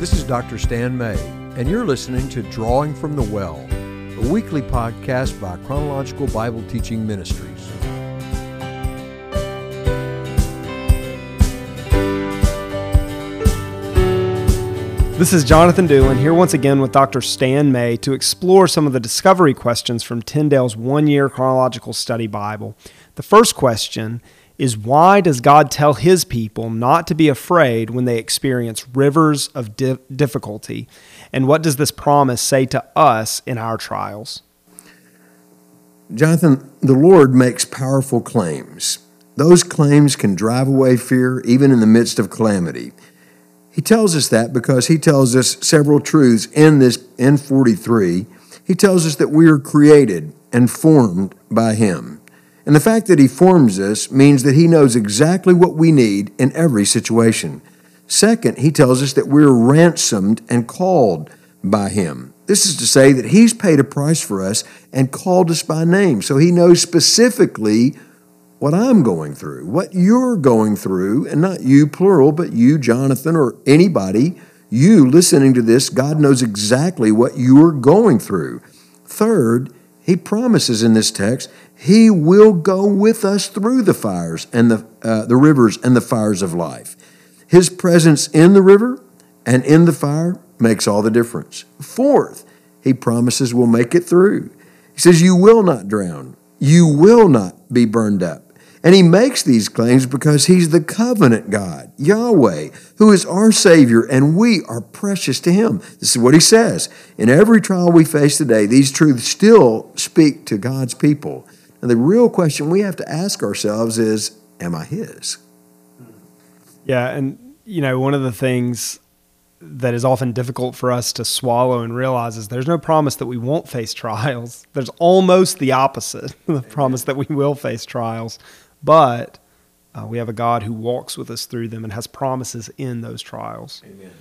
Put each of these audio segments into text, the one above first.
This is Dr. Stan May, and you're listening to Drawing from the Well, a weekly podcast by Chronological Bible Teaching Ministries. This is Jonathan Doolan here once again with Dr. Stan May to explore some of the discovery questions from Tyndale's one year chronological study Bible. The first question is why does God tell his people not to be afraid when they experience rivers of di- difficulty? And what does this promise say to us in our trials? Jonathan, the Lord makes powerful claims. Those claims can drive away fear even in the midst of calamity. He tells us that because he tells us several truths in this in 43. He tells us that we are created and formed by him. And the fact that He forms us means that He knows exactly what we need in every situation. Second, He tells us that we're ransomed and called by Him. This is to say that He's paid a price for us and called us by name. So He knows specifically what I'm going through, what you're going through, and not you, plural, but you, Jonathan, or anybody, you listening to this, God knows exactly what you're going through. Third, He promises in this text he will go with us through the fires and the, uh, the rivers and the fires of life. His presence in the river and in the fire makes all the difference. Fourth, he promises we'll make it through. He says, You will not drown, you will not be burned up. And he makes these claims because he's the covenant God, Yahweh, who is our Savior, and we are precious to him. This is what he says. In every trial we face today, these truths still speak to God's people. And the real question we have to ask ourselves is Am I His? Yeah. And, you know, one of the things that is often difficult for us to swallow and realize is there's no promise that we won't face trials. There's almost the opposite the promise that we will face trials. But uh, we have a God who walks with us through them and has promises in those trials. Amen.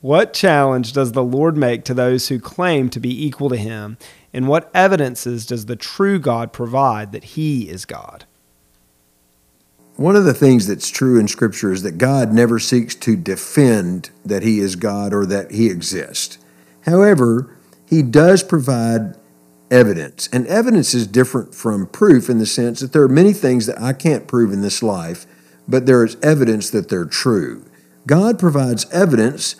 What challenge does the Lord make to those who claim to be equal to Him and what evidences does the true God provide that He is God? One of the things that's true in Scripture is that God never seeks to defend that He is God or that He exists. However, He does provide evidence. And evidence is different from proof in the sense that there are many things that I can't prove in this life, but there is evidence that they're true. God provides evidence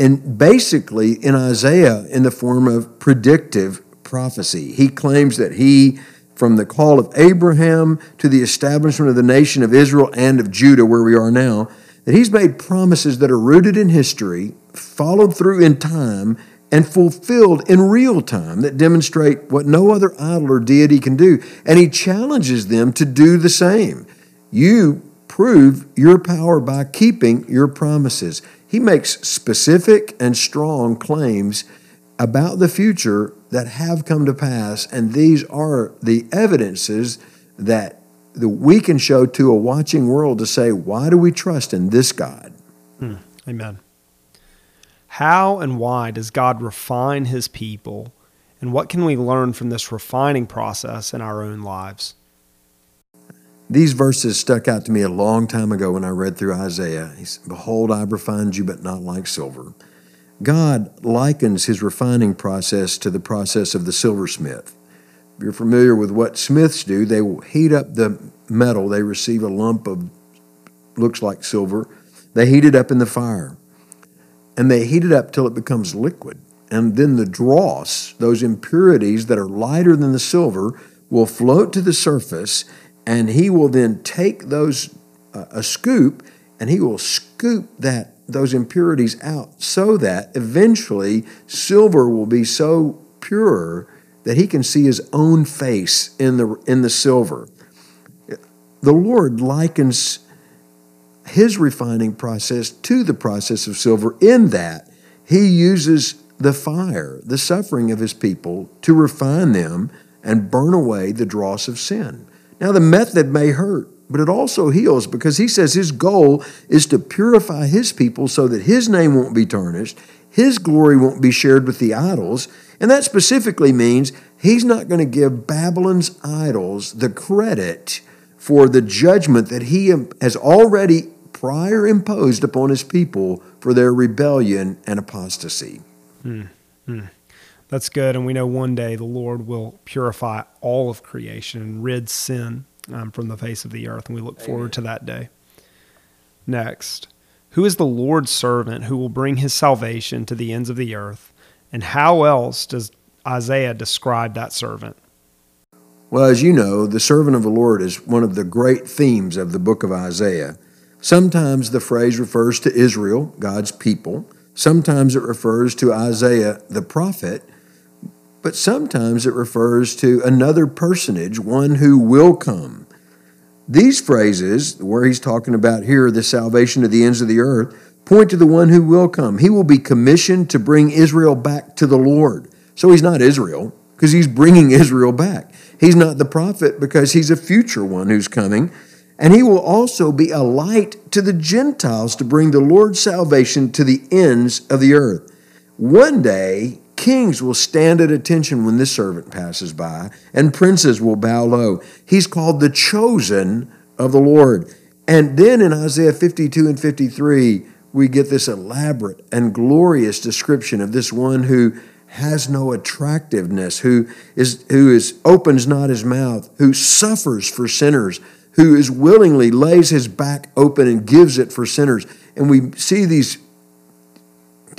and basically in Isaiah in the form of predictive prophecy. He claims that he, from the call of Abraham to the establishment of the nation of Israel and of Judah, where we are now, that he's made promises that are rooted in history, followed through in time, and fulfilled in real time that demonstrate what no other idol or deity can do. And he challenges them to do the same. You prove your power by keeping your promises. He makes specific and strong claims about the future that have come to pass, and these are the evidences that the, we can show to a watching world to say, why do we trust in this God? Hmm. Amen. How and why does God refine his people, and what can we learn from this refining process in our own lives? These verses stuck out to me a long time ago when I read through Isaiah. He said, Behold, I refined you, but not like silver. God likens his refining process to the process of the silversmith. If you're familiar with what smiths do, they will heat up the metal. They receive a lump of, looks like silver. They heat it up in the fire. And they heat it up till it becomes liquid. And then the dross, those impurities that are lighter than the silver, will float to the surface and he will then take those uh, a scoop and he will scoop that those impurities out so that eventually silver will be so pure that he can see his own face in the in the silver. The lord likens his refining process to the process of silver in that he uses the fire the suffering of his people to refine them and burn away the dross of sin now, the method may hurt, but it also heals because he says his goal is to purify his people so that his name won't be tarnished, his glory won't be shared with the idols. And that specifically means he's not going to give Babylon's idols the credit for the judgment that he has already prior imposed upon his people for their rebellion and apostasy. Hmm. Hmm. That's good. And we know one day the Lord will purify all of creation and rid sin um, from the face of the earth. And we look Amen. forward to that day. Next, who is the Lord's servant who will bring his salvation to the ends of the earth? And how else does Isaiah describe that servant? Well, as you know, the servant of the Lord is one of the great themes of the book of Isaiah. Sometimes the phrase refers to Israel, God's people. Sometimes it refers to Isaiah the prophet but sometimes it refers to another personage, one who will come. These phrases, where he's talking about here the salvation to the ends of the earth, point to the one who will come. He will be commissioned to bring Israel back to the Lord. So he's not Israel because he's bringing Israel back. He's not the prophet because he's a future one who's coming. And he will also be a light to the Gentiles to bring the Lord's salvation to the ends of the earth. One day, Kings will stand at attention when this servant passes by, and princes will bow low. He's called the chosen of the Lord. And then in Isaiah 52 and 53, we get this elaborate and glorious description of this one who has no attractiveness, who is who is opens not his mouth, who suffers for sinners, who is willingly lays his back open and gives it for sinners. And we see these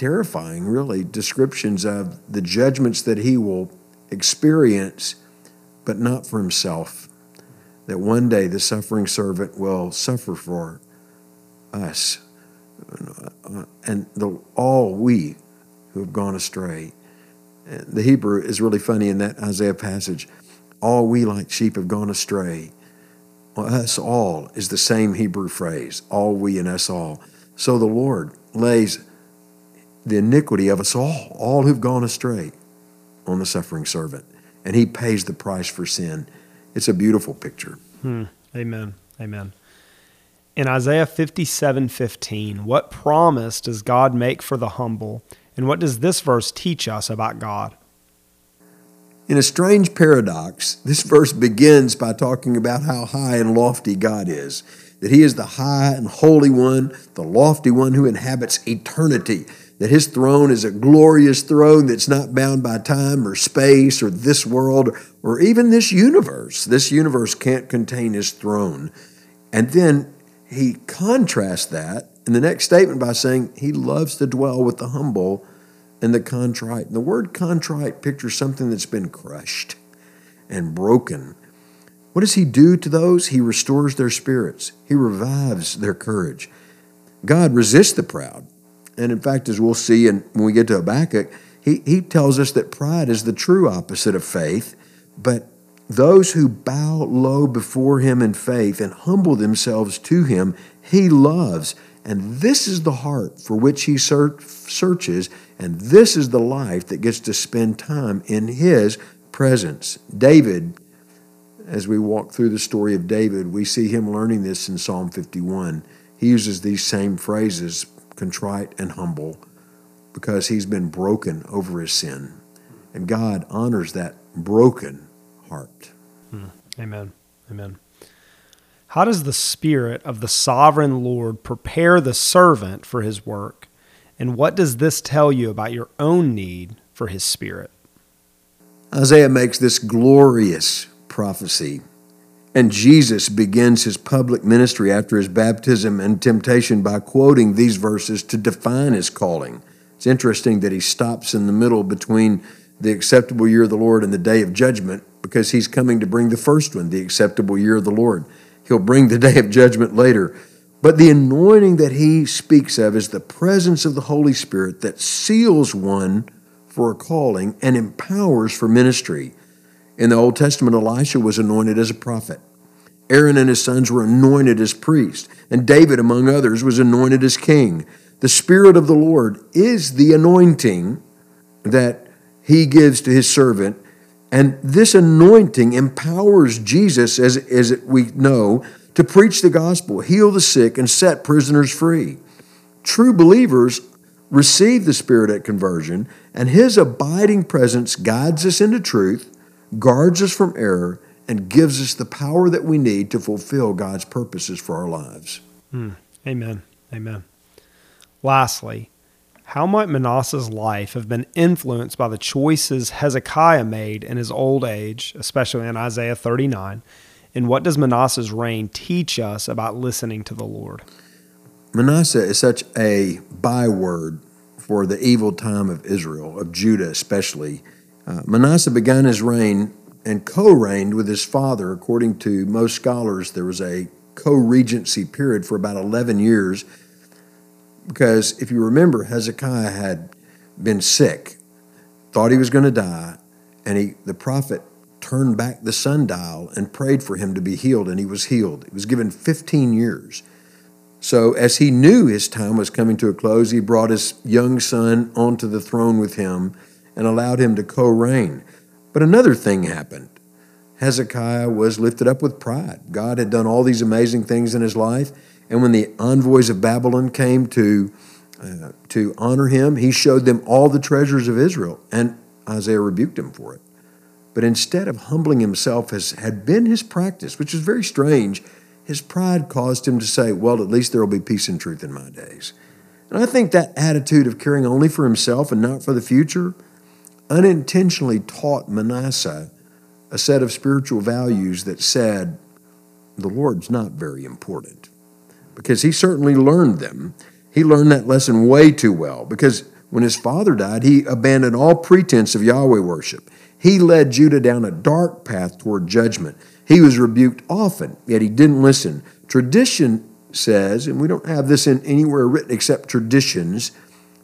terrifying, really, descriptions of the judgments that he will experience, but not for himself. That one day the suffering servant will suffer for us and the, all we who have gone astray. The Hebrew is really funny in that Isaiah passage. All we like sheep have gone astray. Us all is the same Hebrew phrase, all we and us all. So the Lord lays the iniquity of us all, all who've gone astray, on the suffering servant. And he pays the price for sin. It's a beautiful picture. Hmm. Amen. Amen. In Isaiah 57 15, what promise does God make for the humble? And what does this verse teach us about God? In a strange paradox, this verse begins by talking about how high and lofty God is, that He is the high and holy one, the lofty one who inhabits eternity, that his throne is a glorious throne that's not bound by time or space or this world or even this universe. This universe can't contain his throne. And then he contrasts that in the next statement by saying he loves to dwell with the humble and the contrite. And the word contrite pictures something that's been crushed and broken. What does he do to those? He restores their spirits, he revives their courage. God resists the proud, and in fact, as we'll see and when we get to Habakkuk, he, he tells us that pride is the true opposite of faith, but those who bow low before him in faith and humble themselves to him, he loves. And this is the heart for which he searches, and this is the life that gets to spend time in his presence. David, as we walk through the story of David, we see him learning this in Psalm 51. He uses these same phrases contrite, and humble because he's been broken over his sin. And God honors that broken heart. Hmm. Amen. Amen. How does the Spirit of the sovereign Lord prepare the servant for his work? And what does this tell you about your own need for his Spirit? Isaiah makes this glorious prophecy and Jesus begins his public ministry after his baptism and temptation by quoting these verses to define his calling. It's interesting that he stops in the middle between the acceptable year of the Lord and the day of judgment because he's coming to bring the first one, the acceptable year of the Lord. He'll bring the day of judgment later. But the anointing that he speaks of is the presence of the Holy Spirit that seals one for a calling and empowers for ministry. In the Old Testament, Elisha was anointed as a prophet. Aaron and his sons were anointed as priests, and David, among others, was anointed as king. The Spirit of the Lord is the anointing that he gives to his servant, and this anointing empowers Jesus, as, as we know, to preach the gospel, heal the sick, and set prisoners free. True believers receive the Spirit at conversion, and his abiding presence guides us into truth guards us from error, and gives us the power that we need to fulfill God's purposes for our lives. Hmm. Amen. Amen. Lastly, how might Manasseh's life have been influenced by the choices Hezekiah made in his old age, especially in Isaiah 39? And what does Manasseh's reign teach us about listening to the Lord? Manasseh is such a byword for the evil time of Israel, of Judah especially. Uh, Manasseh began his reign and co reigned with his father. According to most scholars, there was a co regency period for about 11 years because if you remember, Hezekiah had been sick, thought he was going to die, and he, the prophet turned back the sundial and prayed for him to be healed, and he was healed. He was given 15 years. So, as he knew his time was coming to a close, he brought his young son onto the throne with him and allowed him to co reign. But another thing happened. Hezekiah was lifted up with pride. God had done all these amazing things in his life, and when the envoys of Babylon came to, uh, to honor him, he showed them all the treasures of Israel, and Isaiah rebuked him for it. But instead of humbling himself as had been his practice, which is very strange, his pride caused him to say, Well, at least there will be peace and truth in my days. And I think that attitude of caring only for himself and not for the future unintentionally taught Manasseh a set of spiritual values that said, The Lord's not very important because he certainly learned them. He learned that lesson way too well because when his father died, he abandoned all pretense of Yahweh worship. He led Judah down a dark path toward judgment. He was rebuked often, yet he didn't listen. Tradition says, and we don't have this in anywhere written except traditions,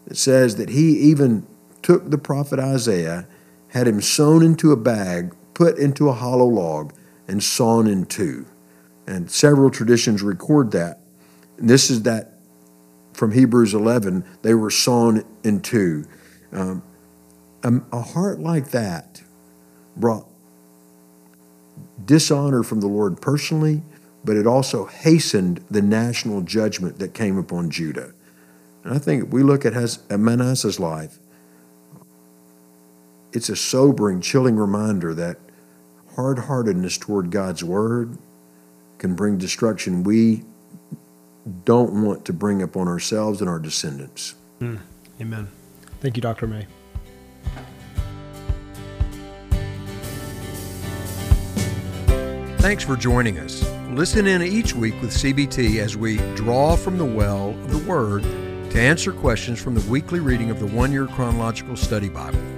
it says that he even took the prophet Isaiah, had him sewn into a bag, put into a hollow log, and sawn in two. And several traditions record that. And this is that from Hebrews 11, they were sawn in two. Um, a, heart like that brought dishonor from the Lord personally, but it also hastened the national judgment that came upon Judah. And I think we look at Manasseh's life, it's a sobering, chilling reminder that hard heartedness toward God's word can bring destruction. We don't want to bring upon ourselves and our descendants. Mm, amen. Thank you, Dr. May. Thanks for joining us. Listen in each week with CBT as we draw from the well of the Word to answer questions from the weekly reading of the One Year Chronological Study Bible.